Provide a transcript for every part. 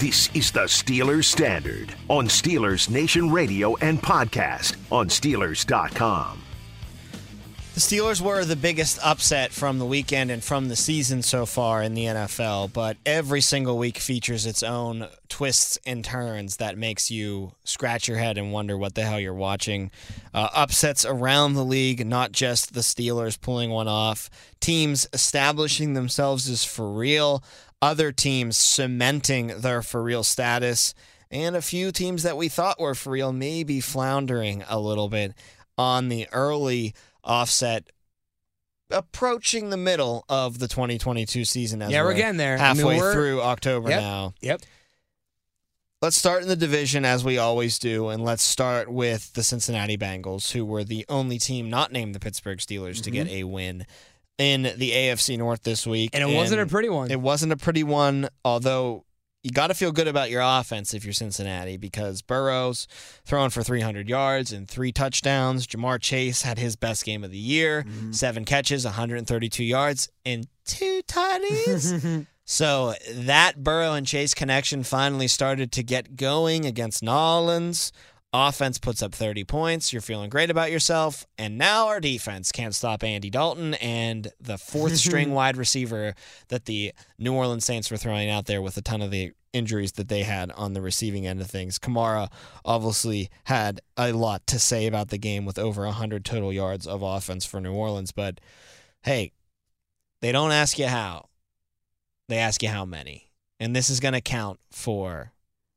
This is the Steelers Standard on Steelers Nation Radio and podcast on Steelers.com. The Steelers were the biggest upset from the weekend and from the season so far in the NFL, but every single week features its own twists and turns that makes you scratch your head and wonder what the hell you're watching. Uh, upsets around the league, not just the Steelers pulling one off, teams establishing themselves as for real, other teams cementing their for real status, and a few teams that we thought were for real maybe floundering a little bit on the early offset approaching the middle of the 2022 season as Yeah, we're getting there. I mean, halfway through october Yep. now Yep. let's start in the division as we always do and let's start with the cincinnati bengals who were the only team not named the pittsburgh steelers to get mm-hmm. a win in the afc north this week. And it wasn't a pretty one. it wasn't a pretty one although you got to feel good about your offense if you're Cincinnati because Burrow's throwing for 300 yards and three touchdowns. Ja'Marr Chase had his best game of the year, Mm-hmm. seven catches, 132 yards, and two tutties. so that Burrow and Chase connection finally started to get going against Nolans. Offense puts up 30 points. You're feeling great about yourself. And now our defense can't stop Andy Dalton and the fourth string wide receiver that the New Orleans Saints were throwing out there with a ton of the injuries that they had on the receiving end of things. Kamara obviously had a lot to say about the game with over 100 total yards of offense for New Orleans. But hey, they don't ask you how, they ask you how many. And this is going to count for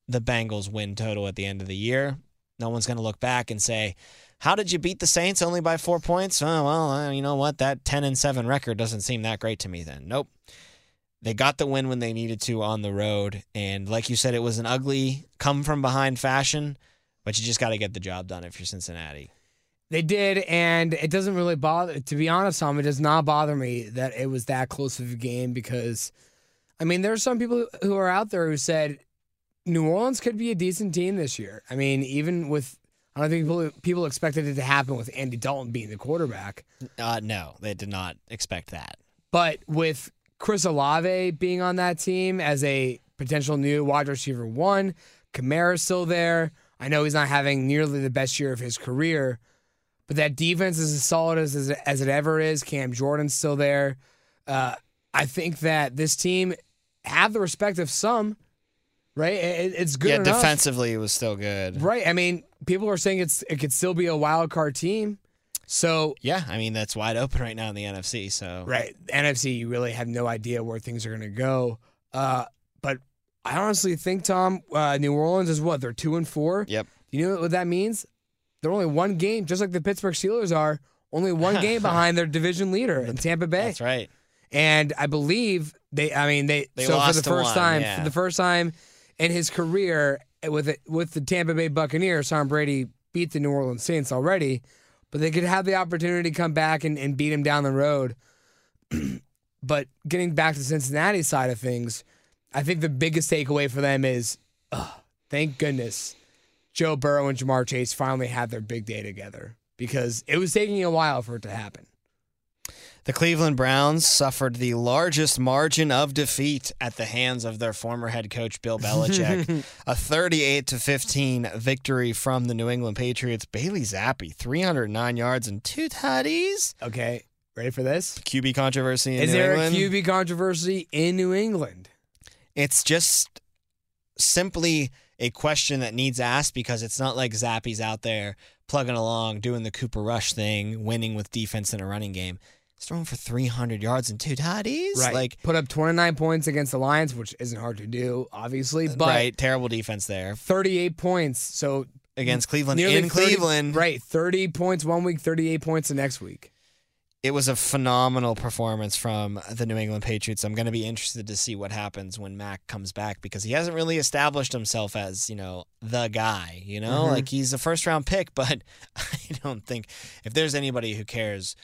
the Bengals win total at the end of the year. No one's going to look back and say, "How did you beat the Saints only by 4 points?" Oh, well, uh, you know what? That 10 and 7 record doesn't seem that great to me then. Nope. They got the win when they needed to on the road, and like you said it was an ugly come from behind fashion, but you just got to get the job done if you're Cincinnati. They did, and it doesn't really bother. To be honest, Tom, it does not bother me that it was that close of a game because, I mean, there are some people who are out there who said New Orleans could be a decent team this year. I mean, even with I don't think people people expected it to happen with Andy Dalton being the quarterback, Uh, no, they did not expect that. but with Chris Olave being on that team as a potential new wide receiver one, Kamara's still there. I know he's not having nearly the best year of his career, but that defense is as solid as as, as it ever is. Cam Jordan's still there. Uh, I think that this team have the respect of some. Right, It- it's good yeah, enough. defensively it was still good. Right, I mean, people are saying it's it could still be a wild card team. So Yeah, I mean that's wide open right now in the NFC. So Right. NFC, you really have no idea where things are going to go. Uh, but I honestly think, Tom, uh, New Orleans is what? They're two and four. Yep. Do you know what that means? They're only one game, just like the Pittsburgh Steelers are, only one game behind their division leader in Tampa Bay. That's right. And I believe they, I mean, they, They so for the first one, time, yeah. for the first time in his career with it, with the Tampa Bay Buccaneers, Tom Brady beat the New Orleans Saints already, but they could have the opportunity to come back and, and beat him down the road. but getting back to Cincinnati side of things, I think the biggest takeaway for them is, thank goodness Joe Burrow and Ja'Marr Chase finally had their big day together because it was taking a while for it to happen. The Cleveland Browns suffered the largest margin of defeat at the hands of their former head coach Bill Belichick. a 38 to 15 victory from the New England Patriots. Bailey Zappe, 309 yards and two tutties. Okay. Ready for this? QB controversy in Is New there England. a QB controversy in New England? It's just simply a question that needs asked because it's not like Zappe's out there plugging along, doing the Cooper Rush thing, winning with defense in a running game. Throwing for 300 yards and two tutties. Like, put up 29 points against the Lions, which isn't hard to do, obviously, but right, terrible defense there 38 points. So against Cleveland in 30 Cleveland. right? 30 points one week, 38 points the next week. It was a phenomenal performance from the New England Patriots. I'm going to be interested to see what happens when Mac comes back because he hasn't really established himself as, you know, the guy, you know? Mm-hmm. Like he's a first round pick, but I don't think if there's anybody who cares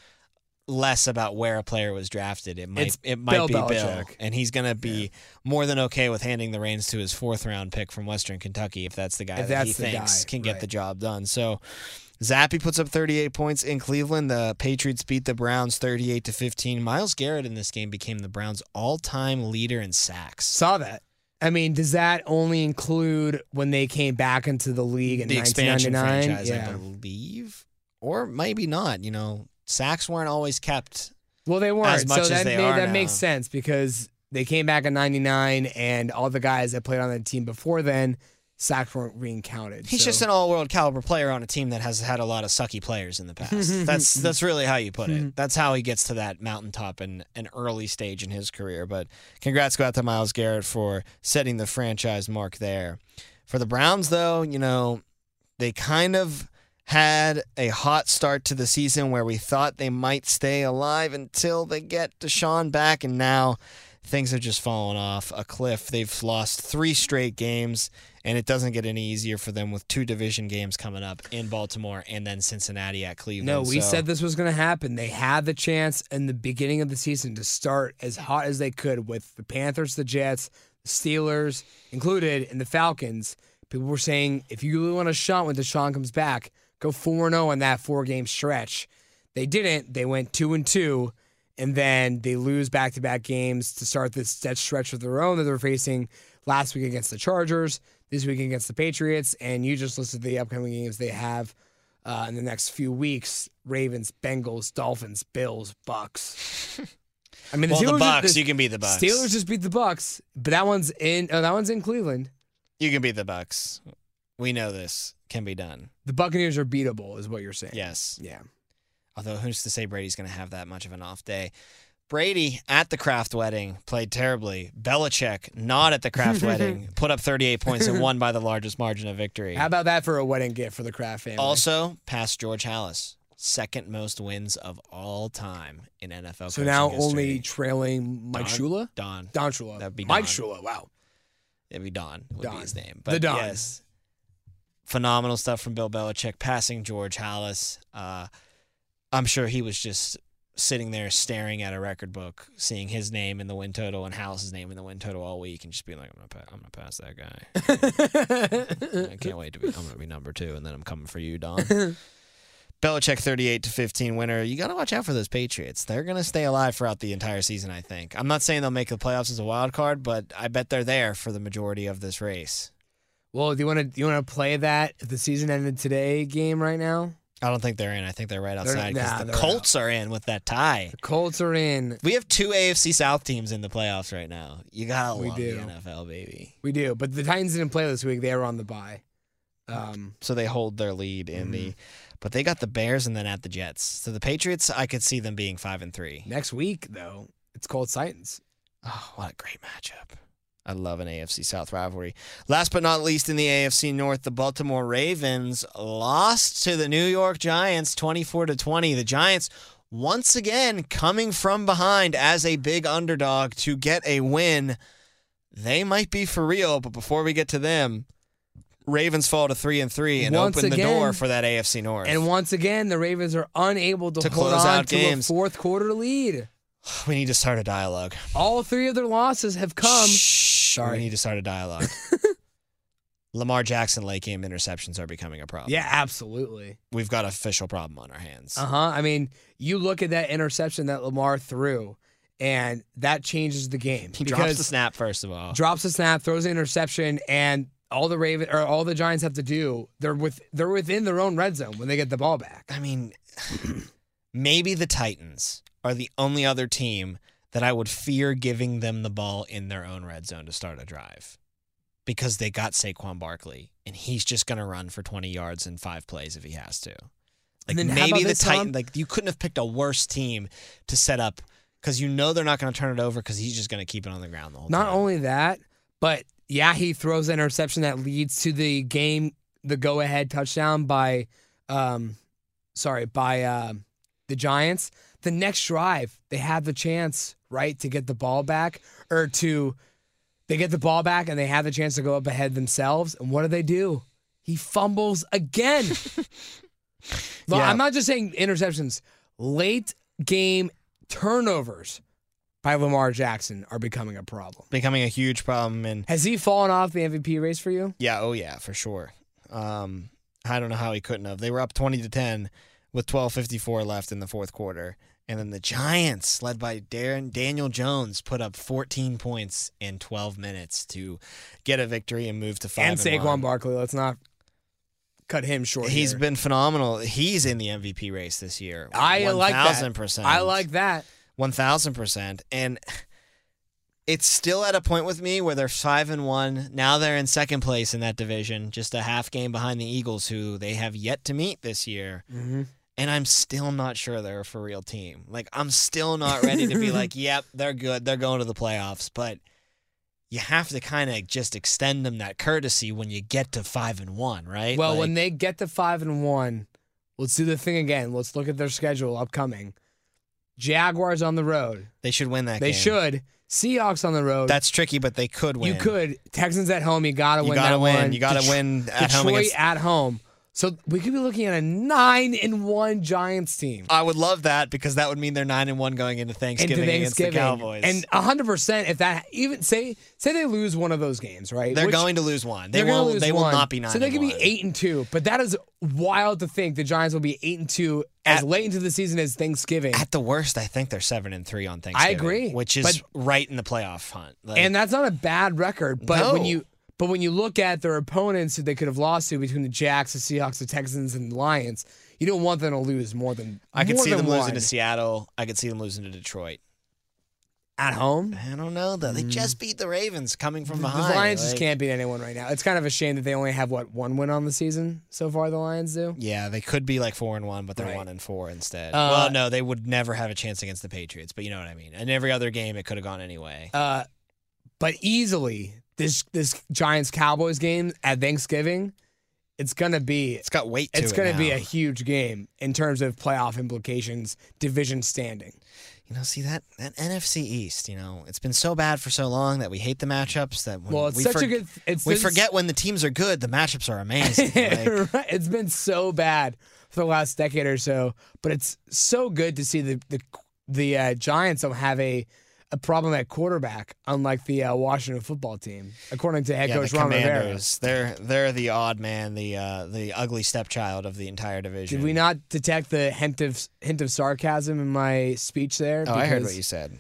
less about where a player was drafted, it might It's it might Bill be Bill. Belichick. And he's going to be more than okay with handing the reins to his fourth round pick from Western Kentucky if that's the guy If that he thinks guy, can get right. the job done. So Zappe puts up 38 points in Cleveland. The Patriots beat the Browns 38 to 15. Myles Garrett in this game became the Browns' all-time leader in sacks. Saw that. I mean, does that only include when they came back into the league in the expansion franchise, yeah. I believe, or maybe not. You know, sacks weren't always kept. Well, they weren't. as much so that made, that makes sense because they came back in '99, and all the guys that played on the team before then, sacks weren't being counted. He's so- just an all-world caliber player on a team that has had a lot of sucky players in the past. that's that's really how you put it. Mm-hmm. That's how he gets to that mountaintop in an early stage in his career. But congrats go out to Myles Garrett for setting the franchise mark there. For the Browns, though, you know, they kind of had a hot start to the season where we thought they might stay alive until they get Deshaun back, and now things have just fallen off a cliff. They've lost three straight games, and it doesn't get any easier for them with two division games coming up in Baltimore and then Cincinnati at Cleveland. No, we So- said this was going to happen. They had the chance in the beginning of the season to start as hot as they could with the Panthers, the Jets, the Steelers included, and the Falcons. People were saying if you really want a shot when Deshaun comes back, go 4 0 in that four game stretch. They didn't. They went 2 and 2, and then they lose back to back games to start this that stretch of their own that they're facing last week against the Chargers, this week against the Patriots, and you just listed the upcoming games they have uh, in the next few weeks: Ravens, Bengals, Dolphins, Bills, Bucks. I mean, Well, the Bucks, just, you can beat the Bucks. Steelers just beat the Bucks, but that one's in. Oh, that one's in Cleveland. You can beat the Bucks. We know this can be done. The Buccaneers are beatable, is what you're saying. Yes. Yeah. Although who's to say Brady's going to have that much of an off day? Brady at the Kraft wedding played terribly. Belichick not at the Kraft wedding put up 38 points and won by the largest margin of victory. How about that for a wedding gift for the Kraft family? Also, past George Halas, second most wins of all time in NFL. so now history. only trailing Mike Don- Shula, Don. Don Shula, That'd be Mike Don. Shula. Wow. It'd be Don would Don. be his name. The But Don. yes, phenomenal stuff from Bill Belichick, passing George Halas. Uh, I'm sure he was just sitting there staring at a record book, seeing his name in the win total and Halas's name in the win total all week, and just being like, "I'm gonna, pa- I'm gonna pass that guy. I can't wait to be. I'm gonna be number two, and then I'm coming for you, Don." Belichick 38 to 15 winner. You got to watch out for those Patriots. They're going to stay alive throughout the entire season, I think. I'm not saying they'll make the playoffs as a wild card, but I bet they're there for the majority of this race. Well, do you want to do you want to play that if the season ended today game right now? I don't think they're in. I think they're right outside because nah, the Colts are in with that tie. The Colts are in. We have two AFC South teams in the playoffs right now. You gotta We love do. the NFL, baby. We do, but the Titans didn't play this week. They were on the bye. Um, So they hold their lead in the, Mm-hmm. but they got the Bears and then at the Jets. So the Patriots, I could see them being five and three. next week though, it's Colts Titans. Oh, what a great matchup. I love an AFC South rivalry. Last but not least in the AFC North, the Baltimore Ravens lost to the New York Giants 24 to 20. The Giants once again coming from behind as a big underdog to get a win. They might be for real, but before we get to them, Ravens fall to 3 and 3 and Once open the door for that AFC North. And once again, the Ravens are unable to, To hold close on out to games. a fourth quarter lead. we need to start a dialogue. All three of their losses have come. Shh, Sorry. We need to start a dialogue. Lamar Jackson late game interceptions are becoming a problem. Yeah, absolutely. We've got official problem on our hands. Uh huh. I mean, you look at that interception that Lamar threw, and that changes the game. he drops the snap first of all. drops the snap, throws an interception, and all the Raven or all the Giants have to do, they're with they're within their own red zone when they get the ball back. I mean, maybe the Titans are the only other team that I would fear giving them the ball in their own red zone to start a drive because they got Saquon Barkley and he's just going to run for 20 yards in five plays if he has to. Like then maybe the this, Tom? Like you couldn't have picked a worse team to set up because you know they're not going to turn it over because he's just going to keep it on the ground the whole Not time. only that, but yeah, he throws an interception that leads to the game, the go ahead touchdown by, um, sorry, by uh, the Giants. The next drive, they have the chance, right, to get the ball back or to, they get the ball back and they have the chance to go up ahead themselves. And what do they do? He fumbles again. Well, Yeah. I'm not just saying interceptions, late game turnovers by Lamar Jackson are becoming a problem. becoming a huge problem and Has he fallen off the MVP race for you? Yeah, oh yeah, for sure. Um, I don't know how he couldn't have. They were up twenty to ten with twelve fifty four left in the fourth quarter, and then the Giants, led by Darren Daniel Jones, put up fourteen points in twelve minutes to get a victory and move to five. and Saquon one. Barkley. Let's not cut him short. He's here. been phenomenal. He's in the MVP race this year. I like that. thousand percent. I like that. One thousand percent, and it's still at a point with me where they're five and one. Now they're in second place in that division, just a half game behind the Eagles, who they have yet to meet this year. Mm-hmm. And I'm still not sure they're a for real team. Like I'm still not ready to be like, yep, they're good. They're going to the playoffs, but. You have to kind of just extend them that courtesy when you get to five and one, right? Well, Like- when they get to five and one, let's do the thing again. Let's look at their schedule upcoming. Jaguars on the road. they should win that They game. should. Seahawks on the road. That's tricky, but they could win. You could. Texans at home. You gotta win. You win. gotta that win. one. You gotta win at Detroit home against- at home. So we could be looking at a nine and one Giants team. I would love that because that would mean they're nine and one going into Thanksgiving, into against the Thanksgiving. Cowboys. And hundred percent, if that even say say they lose one of those games, right? they're Which- going to lose one. They lose They will one. not be nine. So they could be eight and two, but that is wild to think the Giants will be eight and two as At- late into the season as Thanksgiving. At the worst, I think they're seven and three on Thanksgiving. I agree, which is but- right in the playoff hunt. Like, and that's not a bad record. But when you but when you look at their opponents who they could have lost to between the Jacks, the Seahawks, the Texans, and the Lions, you don't want them to lose more than I could see them one. losing to Seattle. I could see them losing to Detroit. at home. I don't know though. They just beat the Ravens coming from behind. The Lions just can't beat anyone right now. It's kind of a shame that they only have what one win on the season so far. The Lions do. Yeah, they could be like four and one, but they're Right. one and four instead. Uh, well, no, they would never have a chance against the Patriots. But you know what I mean. And every other game, it could have gone anyway. Uh, but easily this this Giants Cowboys game at Thanksgiving, it's gonna be It's got weight to it's it. gonna be a huge game in terms of playoff implications, division standing. You know, see that that NFC East. You know, it's been so bad for so long that we hate the matchups. That when Well, it's we such a good. It's we it's- forget when the teams are good, the matchups are amazing. Like, right. It's been so bad for the last decade or so, but it's so good to see the the the uh, Giants don't have a a problem at quarterback, unlike the uh, Washington football team, according to head yeah, coach Ron Rivera. They're they're the odd man, the uh, the ugly stepchild of the entire division. Did we not detect the hint of hint of sarcasm in my speech there? Oh, I heard what you said.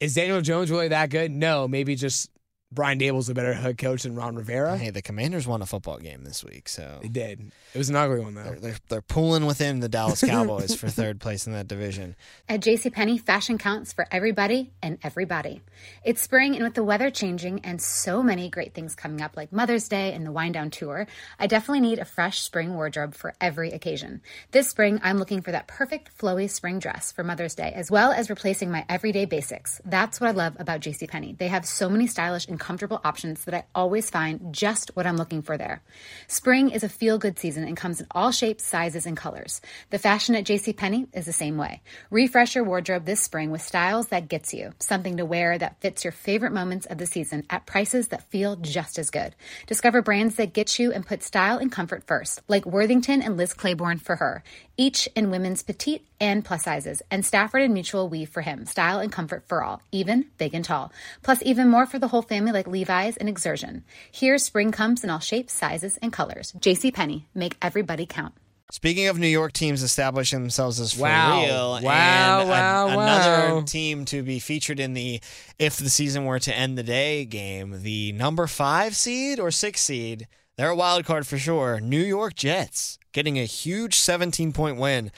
Is Daniel Jones really that good? No, maybe just Brian Daboll's a better head coach than Ron Rivera. Hey, the Commanders won a football game this week, so They did. It was an ugly one though. they're, they're they're pulling within the Dallas Cowboys for third place in that division. At JCPenney, fashion counts for everybody and everybody. It's spring, and with the weather changing and so many great things coming up, like Mother's Day and the Wind Down Tour, I definitely need a fresh spring wardrobe for every occasion. This spring, I'm looking for that perfect flowy spring dress for Mother's Day, as well as replacing my everyday basics. That's what I love about JCPenney. They have so many stylish and comfortable options that I always find just what I'm looking for there. Spring is a feel good season and comes in all shapes, sizes, and colors. The fashion at JCPenney is the same way. Refresh your wardrobe this spring with styles that gets you, something to wear that fits your favorite moments of the season at prices that feel just as good. Discover brands that get you and put style and comfort first, like Worthington and Liz Claiborne for her, each in women's petite and plus sizes, and Stafford and Mutual Weave for him, style and comfort for all, even big and tall. Plus, even more for the whole family like Levi's and Xersion. Here, spring comes in all shapes, sizes, and colors. J.C. JCPenney, make everybody count. Speaking of New York teams establishing themselves as for Wow. real, Wow, and wow, another wow. team to be featured in the if the season were to end the day game, the number five seed or six seed, they're a wild card for sure. New York Jets getting a huge 17 point win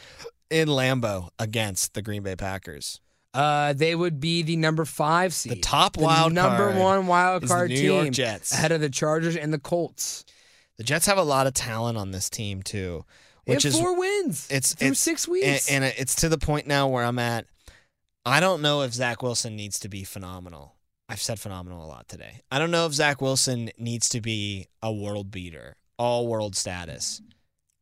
in Lambeau against the Green Bay Packers? Uh, they would be the number five seed, The top wild number card one wild is the card New team, York Jets. ahead of the Chargers and the Colts. The Jets have a lot of talent on this team too, They which have is four wins. it's through it's, six and- weeks. and, it's to the point now where I'm at. I don't know if Zach Wilson needs to be phenomenal. I've said phenomenal a lot today. I don't know if Zach Wilson needs to be a world beater, all world status.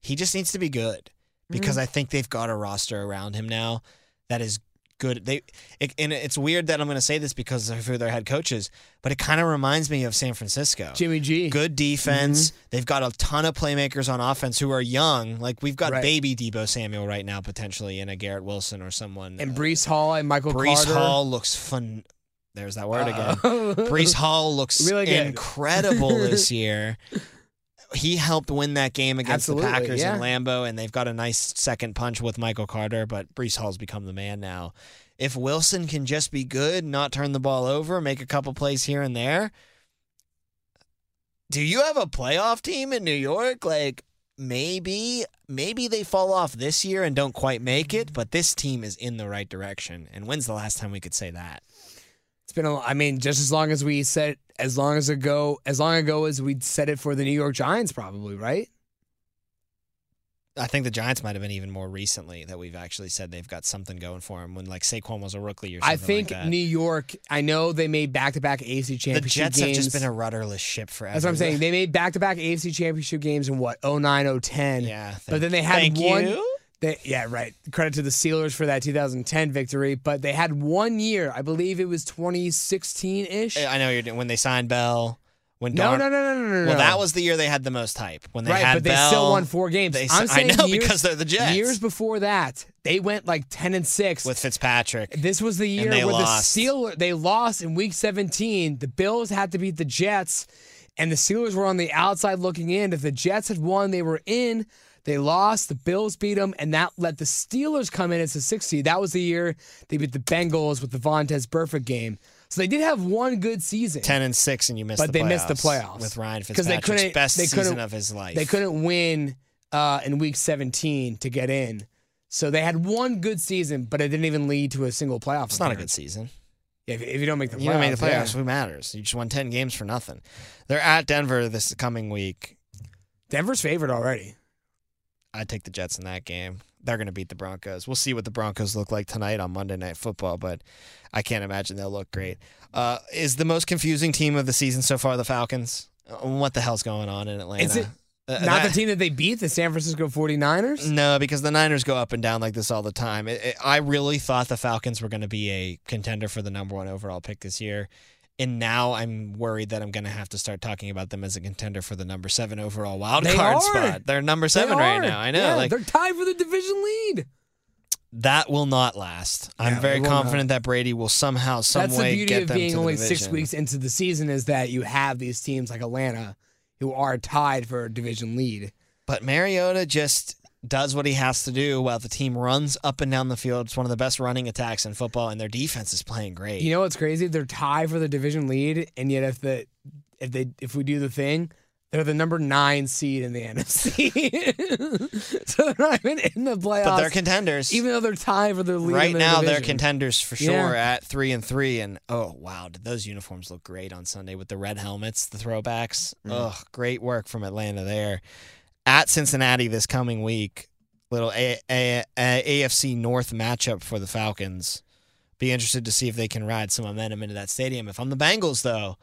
He just needs to be good because Mm-hmm. I think they've got a roster around him now that is good. They it, and it's weird that I'm going to say this because of who their head coach is, but it kind of reminds me of San Francisco. Jimmy G. Good defense. They've got a ton of playmakers on offense who are young. Like we've got Right. baby Deebo Samuel right now, potentially in a Garrett Wilson or someone. and uh, Breece Hall and Michael Breece Carter. Hall looks fun. There's that word again. Uh-oh. Breece Hall looks Really incredible this year. He helped win that game against Absolutely, the Packers yeah. in Lambeau, and they've got a nice second punch with Michael Carter. But Breece Hall's become the man now. If Wilson can just be good, not turn the ball over, make a couple plays here and there, do you have a playoff team in New York? Like maybe, maybe they fall off this year and don't quite make it, but this team is in the right direction. And when's the last time we could say that? It's been a. I mean, just as long as we said, as long as ago, as long ago as we said it for the New York Giants, probably right. I think the Giants might have been even more recently that we've actually said they've got something going for them when like Saquon was a rookie or something I think like. New York. I know they made back-to-back AFC championship. the Jets games. have just been a rudderless ship forever. That's what I'm saying. They made back-to-back AFC championship games in what 09, 010. yeah, but then they had thank one. You. They, yeah, right. Credit to the Steelers for that 2010 victory, but they had one year. I believe it was 2016 ish. I know you're when they signed Bell. When No, Darn- no, no, no, no, no. Well, that was the year they had the most hype when they right, had but they still won four games. They, I'm I know years, because they're the Jets. Years before that, they went like 10 and six with Fitzpatrick. This was the year where lost. the Steelers they lost in Week 17. The Bills had to beat the Jets, and the Steelers were on the outside looking in. If the Jets had won, they were in. They lost. The Bills beat them, and that let the Steelers come in as a six seed. That was the year they beat the Bengals with the Vontaze Burfict game. So they did have one good season, Ten and six, and you missed. but the they missed the playoffs with Ryan because they couldn't. best they season couldn't, of his life. They couldn't win uh, in Week 17 to get in. So they had one good season, but it didn't even lead to a single playoff. It's not a good appearance. season. If, if you don't make the playoffs, You don't make the yeah. playoffs. Who matters? You just won ten games for nothing. They're at Denver this coming week. Denver's favored already. I'd take the Jets in that game. They're going to beat the Broncos. We'll see what the Broncos look like tonight on Monday Night Football, but I can't imagine they'll look great. Uh, is the most confusing team of the season so far the Falcons? Uh, What the hell's going on in Atlanta? Is it Uh, not that- the team that they beat, the San Francisco 49ers? No, because the Niners go up and down like this all the time. It, it- I really thought the Falcons were going to be a contender for the number one overall pick this year. And now I'm worried that I'm going to have to start talking about them as a contender for the number seven overall wild They card are. spot. They're number They seven right now. I know. Yeah, like they're tied for the division lead. that will not last. I'm very confident that Brady will somehow, some That's the way beauty get of them being to the only six weeks into the season is that you have these teams like Atlanta who are tied for a division lead. But Mariota just does what he has to do while the team runs up and down the field. It's one of the best running attacks in football, and their defense is playing great. You know what's crazy? They're tied for the division lead, and yet if the if they if we do the thing, they're the number nine seed in the NFC. so they're not even in the playoffs. but they're contenders. even though they're tied for their lead. right now they're contenders for Yeah. sure at three and three and oh wow did those uniforms look great on sunday with the red helmets the throwbacks oh great work from atlanta there at cincinnati this coming week little a- a- a- afc north matchup for the falcons be interested to see if they can ride some momentum into that stadium if i'm the bengals though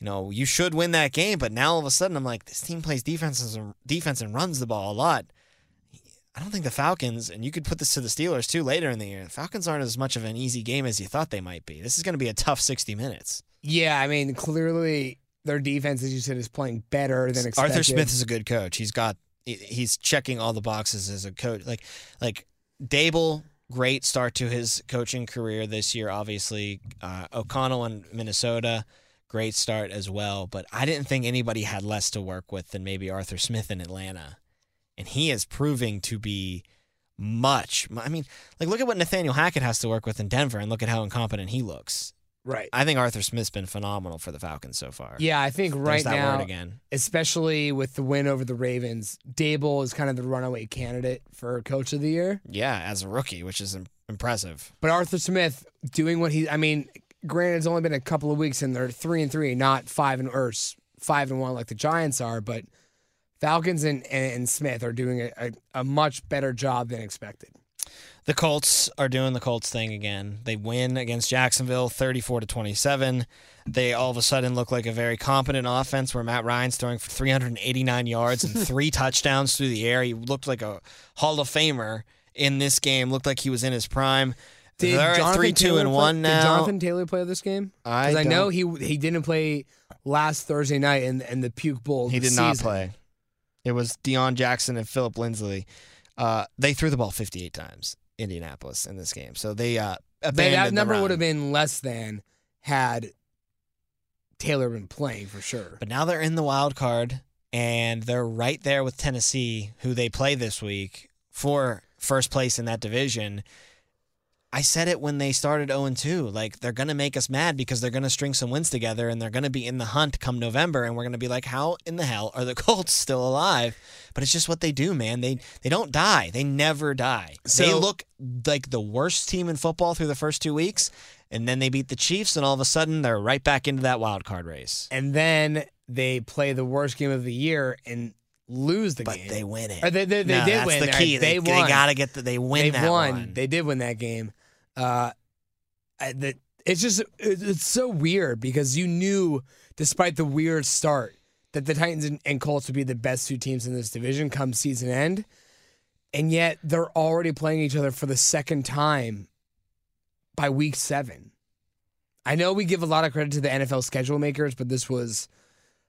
you know you should win that game but now all of a sudden i'm like this team plays defense and defense and runs the ball a lot I don't think the Falcons, and you could put this to the Steelers too later in the year. The Falcons aren't as much of an easy game as you thought they might be. This is going to be a tough 60 minutes. Yeah, I mean, clearly their defense, as you said, is playing better than expected. Arthur Smith is a good coach. He's got he's checking all the boxes as a coach. Like like Daboll, great start to his coaching career this year. Obviously, uh, O'Connell in Minnesota, great start as well. But I didn't think anybody had less to work with than maybe Arthur Smith in Atlanta, and he is proving to be much. I mean, like look at what Nathaniel Hackett has to work with in Denver, and look at how incompetent he looks. Right. I think Arthur Smith's been phenomenal for the Falcons so far. Yeah, I think There's right that now, word again. especially with the win over the Ravens, Daboll is kind of the runaway candidate for Coach of the Year. Yeah, as a rookie, which is im- impressive. But Arthur Smith doing what he, I mean, granted, it's only been a couple of weeks and they're three and three, not five and or five and one like the Giants are. But Falcons and, and, and Smith are doing a, a, a much better job than expected. The Colts are doing the Colts thing again. They win against Jacksonville 34 to 27. They all of a sudden look like a very competent offense where Matt Ryan's throwing for 389 yards and three touchdowns through the air. He looked like a Hall of Famer in this game. Looked like he was in his prime. Did They're at Jonathan 3 2 Taylor and play- 1 now. Did Jonathan Taylor play this game? I I, know he he didn't play last Thursday night in, in the Puke Bowl. He did not play. It was Deon Jackson and Phillip Lindsay. Uh, they threw the ball 58 times, Indianapolis, in this game. So they uh, They- that number run. would have been less than had Taylor been playing for sure. But now they're in the wild card, and they're right there with Tennessee, who they play this week for first place in that division. I said it when they started 0 2. Like, they're going to make us mad because they're going to string some wins together and they're going to be in the hunt come November. And we're going to be like, how in the hell are the Colts still alive? But it's just what they do, man. They they don't die. They never die. they look like the worst team in football through the first two weeks. And then they beat the Chiefs, and all of a sudden they're right back into that wild card race. and then they play the worst game of the year and lose the But game. But they win it. Or they, they, they No, did that's win. the right? key. They, They, won. they gotta get the, they win they that won. one. They did win that game. Uh, I- the, it's just it- it's so weird because you knew, despite the weird start, that the Titans and, and Colts would be the best two teams in this division come season end, and yet they're already playing each other for the second time by week seven. I know we give a lot of credit to the NFL schedule makers, but this was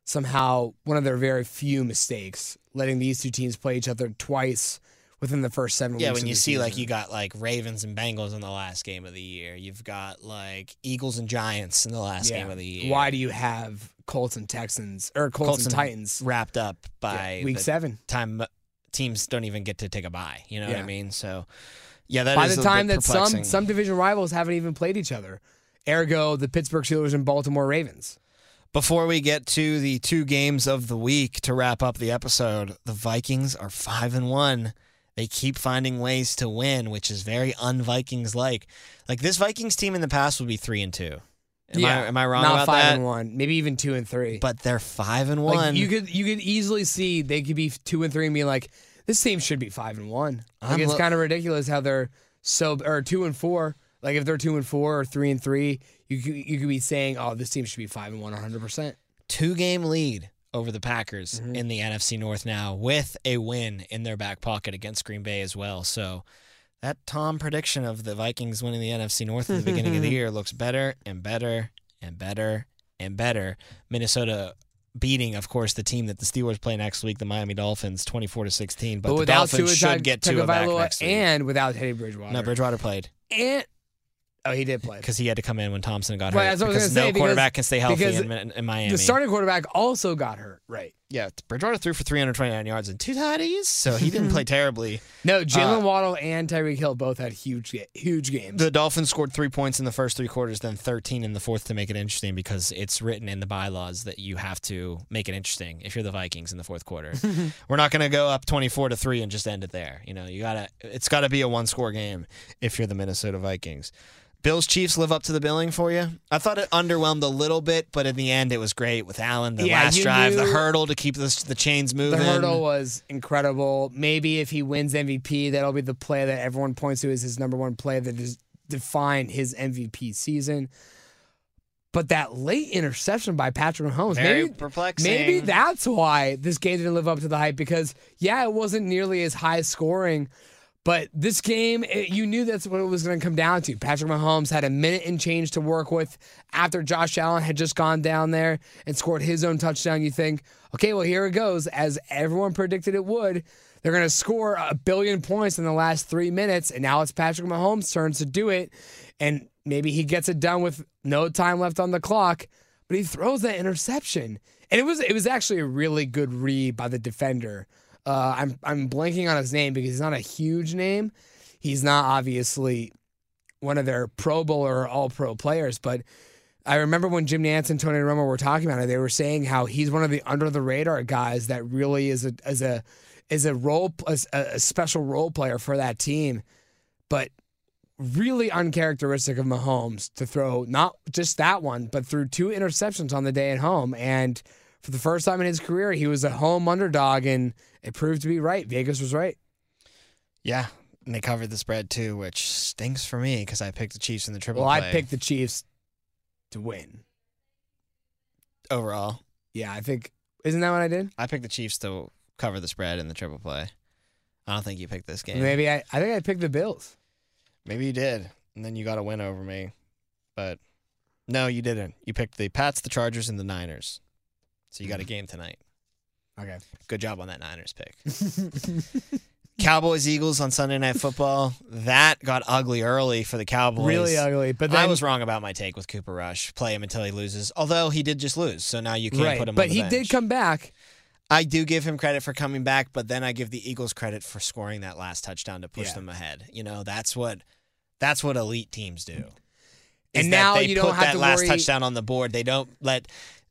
somehow one of their very few mistakes, letting these two teams play each other twice within the first seven yeah, weeks. when you see like you got like Ravens and Bengals in the last game of the year, you've got like Eagles and Giants in the last Yeah. game of the year. Why do you have Colts and Texans or Colts, Colts and Titans wrapped up by yeah, week seven? time teams don't even get to take a bye? You know what I mean? So yeah, that By is the time that some some division rivals haven't even played each other, ergo the Pittsburgh Steelers and Baltimore Ravens. Before we get to the two games of the week to wrap up the episode, the Vikings are five and one. They keep finding ways to win, which is very un-Vikings like. Like this Vikings team in the past would be three and two. Am I am I wrong Not about five that? and one, maybe even two and three. But they're five and like one. you could you could easily see they could be two and three and be like, this team should be five and one. Like it's lo- kind of ridiculous how they're so or two and four. Like if they're two and four or three and three, you could, you could be saying, oh, this team should be five and one, 100. percent two game lead over the Packers Mm-hmm. in the NFC North now, with a win in their back pocket against Green Bay as well. So that Tom prediction of the Vikings winning the NFC North at the beginning of the year looks better and better and better and better. Minnesota beating, of course, the team that the Steelers play next week, the Miami Dolphins, twenty four to sixteen. But, But the Dolphins Tua should get Tua back next week. and without Teddy Bridgewater. no, Bridgewater played and oh, he did play. because he had to come in when Thompson got Well, hurt. that's what I because no say, because- quarterback can stay healthy because in, in Miami. The starting quarterback also got hurt. Right. Yeah, Bridgewater threw for 329 yards and two tutties, so he didn't play terribly. No, Jaylen Uh, Waddle and Tyreek Hill both had huge, huge games. The Dolphins scored three points in the first three quarters, then 13 in the fourth to make it interesting because it's written in the bylaws that you have to make it interesting if you're the Vikings in the fourth quarter. We're not going to go up 24 to three and just end it there. You know, you gotta. It's got to be a one score game if you're the Minnesota Vikings. Bills Chiefs live up to the billing for you. I thought it underwhelmed a little bit, but in the end, it was great with Allen. The Yeah, last drive, the hurdle to keep the, the chains moving. the hurdle was incredible. Maybe if he wins MVP, that'll be the play that everyone points to as his number one play that defined his MVP season. But that late interception by Patrick Mahomes, Very maybe, perplexing. maybe that's why this game didn't live up to the hype because, yeah, it wasn't nearly as high scoring. But this game, it, you knew that's what it was going to come down to. Patrick Mahomes had a minute and change to work with after Josh Allen had just gone down there and scored his own touchdown. You think, okay, well, here it goes. As everyone predicted it would, they're going to score a billion points in the last three minutes. And now it's Patrick Mahomes' turn to do it. And maybe he gets it done with no time left on the clock, but he throws that interception. And it was it was actually a really good read by the defender. Uh, I'm I'm blanking on his name because he's not a huge name. He's not obviously one of their Pro Bowl or All Pro players, but I remember when Jim Nantz and Tony Romo were talking about it, they were saying how he's one of the under the radar guys that really is a as a is a role a, a special role player for that team, but really uncharacteristic of Mahomes to throw not just that one, but threw two interceptions on the day at home. And for the first time in his career, he was a home underdog, and it proved to be right. Vegas was right. Yeah, and they covered the spread too, which stinks for me because I picked the Chiefs in the triple. Well, play I picked the Chiefs to win. overall. Yeah, I think isn't that what I did? I picked the Chiefs to cover the spread in the triple play. I don't think you picked this game. Maybe I. I think I picked the Bills. Maybe you did, and then you got a win over me. But no, you didn't. You picked the Pats, the Chargers, and the Niners. So you got a mm. game tonight. Okay. Good job on that Niners pick. Cowboys Eagles on Sunday Night Football. That got ugly early for the Cowboys. Really ugly. But then I was wrong about my take with Cooper Rush. Play him until he loses. Although he did just lose, so now you can't right. put him. but on the he bench. did come back. I do give him credit for coming back, but then I give the Eagles credit for scoring that last touchdown to push Yeah. them ahead. You know, that's what that's what elite teams do. And now they you don't put have that to last worry- touchdown on the board. They don't let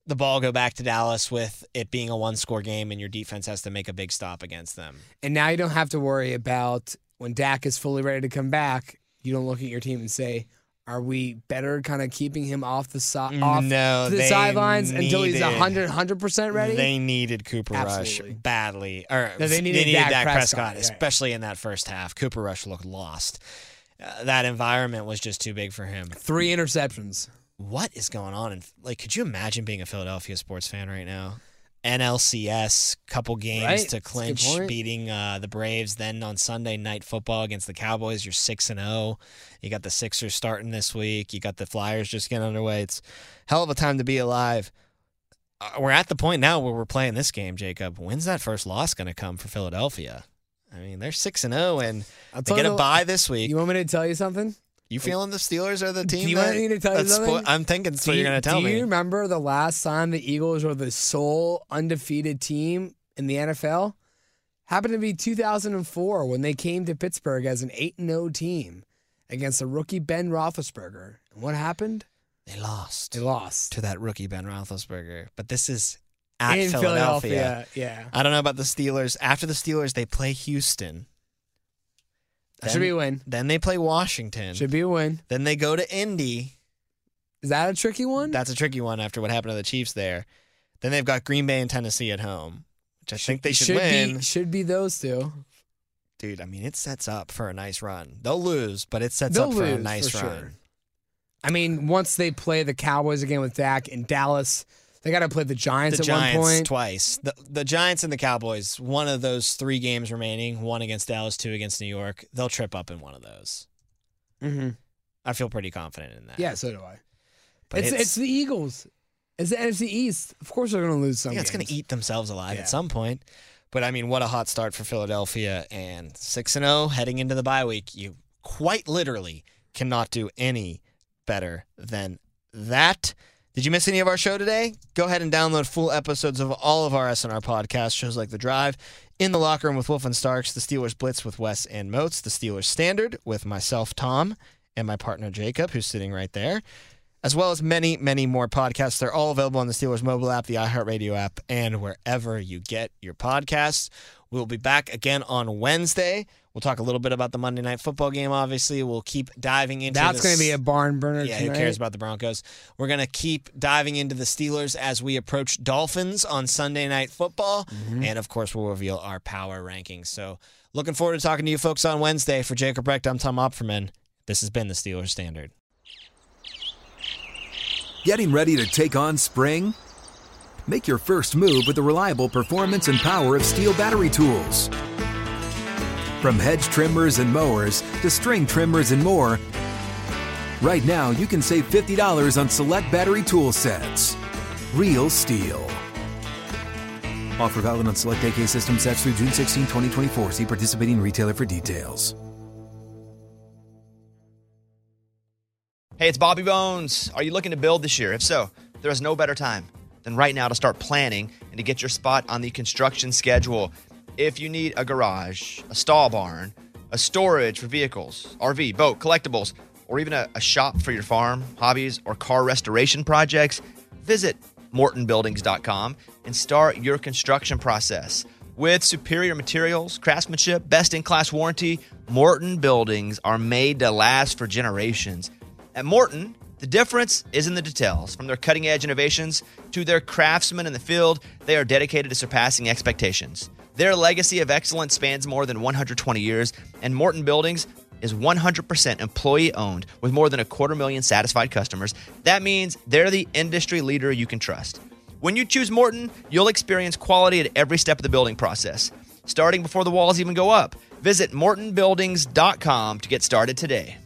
the ball go back to Dallas with it being a one-score game, and your defense has to make a big stop against them. And now you don't have to worry about when Dak is fully ready to come back. You don't look at your team and say, "Are we better?" Kind of keeping him off the si- off No, the they sidelines until he's needed- 100 percent ready. They needed Cooper Absolutely. Rush badly, or No, they needed Dak, Dak Prescott, Prescott, right. especially in that first half. Cooper Rush looked lost. Uh, that environment was just too big for him. Three interceptions. What is going on? And like, could you imagine being a Philadelphia sports fan right now? NLCS, couple games Right. to That's a good clinch, beating uh, the Braves. Then on Sunday night football against the Cowboys, you're six and zero. You got the Sixers starting this week. You got the Flyers just getting underway. It's hell of a time to be alive. Uh, we're at the point now where we're playing this game, Jacob. When's that first loss going to come for Philadelphia? I mean, they're six and zero, and I'll they tell get a you- bye this week. You want me to tell you something? You feeling the Steelers are the team? Do you that, want me to tell you spo- I'm thinking that's Do what you- you're going to tell do me. you remember the last time the Eagles were the sole undefeated team in the NFL? Happened to be 2004 when they came to Pittsburgh as an 8 0 team against the rookie Ben Roethlisberger. And what happened? They lost They lost. to that rookie Ben Roethlisberger, but this is at in Philadelphia. Yeah. I don't know about the Steelers. After the Steelers, they play Houston. That should be a win. Then they play Washington. Should be a win. Then they go to Indy. Is that a tricky one? That's a tricky one after what happened to the Chiefs there. Then they've got Green Bay and Tennessee at home, which I think they should, win. Be, should be those two. Dude, I mean, it sets up for a nice run. They'll lose, but it sets They'll up for a nice for run. sure. I mean, once they play the Cowboys again with Dak in Dallas, they got to play the Giants the at Giants one point. twice. The the Giants and the Cowboys. One of those three games remaining. One against Dallas, two against New York. They'll trip up in one of those. mm-hmm. I feel pretty confident in that. Yeah, so do I. But it's, it's the Eagles. It's the NFC East. Of course, they're going to lose some. yeah, it's going to eat themselves alive Yeah. at some point. But I mean, what a hot start for Philadelphia and six and zero heading into the bye week. You quite literally cannot do any better than that. Did you miss any of our show today? Go ahead and download full episodes of all of our SNR podcast shows like The Drive, In the Locker Room with Wolf and Starks, The Steelers Blitz with Wes and Moats, The Steelers Standard with myself, Tom, and my partner Jacob, who's sitting right there, as well as many, many more podcasts. They're all available on the Steelers mobile app, the iHeartRadio app, and wherever you get your podcasts. We'll be back again on Wednesday. We'll talk a little bit about the Monday night football game, obviously. We'll keep diving into That's going to be a barn burner yeah, tonight. who cares about the Broncos? We're going to keep diving into the Steelers as we approach Dolphins on Sunday Night Football. Mm-hmm. And of course, we'll reveal our power rankings. So, looking forward to talking to you folks on Wednesday. For Jacob Recht, I'm Tom Opferman. This has been the Steelers Standard. Getting ready to take on spring? Make your first move with the reliable performance and power of STIHL battery tools. From hedge trimmers and mowers to string trimmers and more, right now you can save $50 on select battery tool sets. Real STIHL. Offer valid on select AK system sets through June 16, 2024. See participating retailer for details. Hey, it's Bobby Bones. Are you looking to build this year? If so, there is no better time than right now to start planning and to get your spot on the construction schedule. If you need a garage, a stall barn, a storage for vehicles, RV, boat, collectibles, or even a, a shop for your farm, hobbies, or car restoration projects, visit mortonbuildings.com and start your construction process. With superior materials, craftsmanship, best in class warranty, Morton buildings are made to last for generations. At Morton, the difference is in the details. From their cutting edge innovations to their craftsmen in the field, they are dedicated to surpassing expectations. Their legacy of excellence spans more than 120 years, and Morton Buildings is 100% employee owned with more than a quarter million satisfied customers. That means they're the industry leader you can trust. When you choose Morton, you'll experience quality at every step of the building process, starting before the walls even go up. Visit mortonbuildings.com to get started today.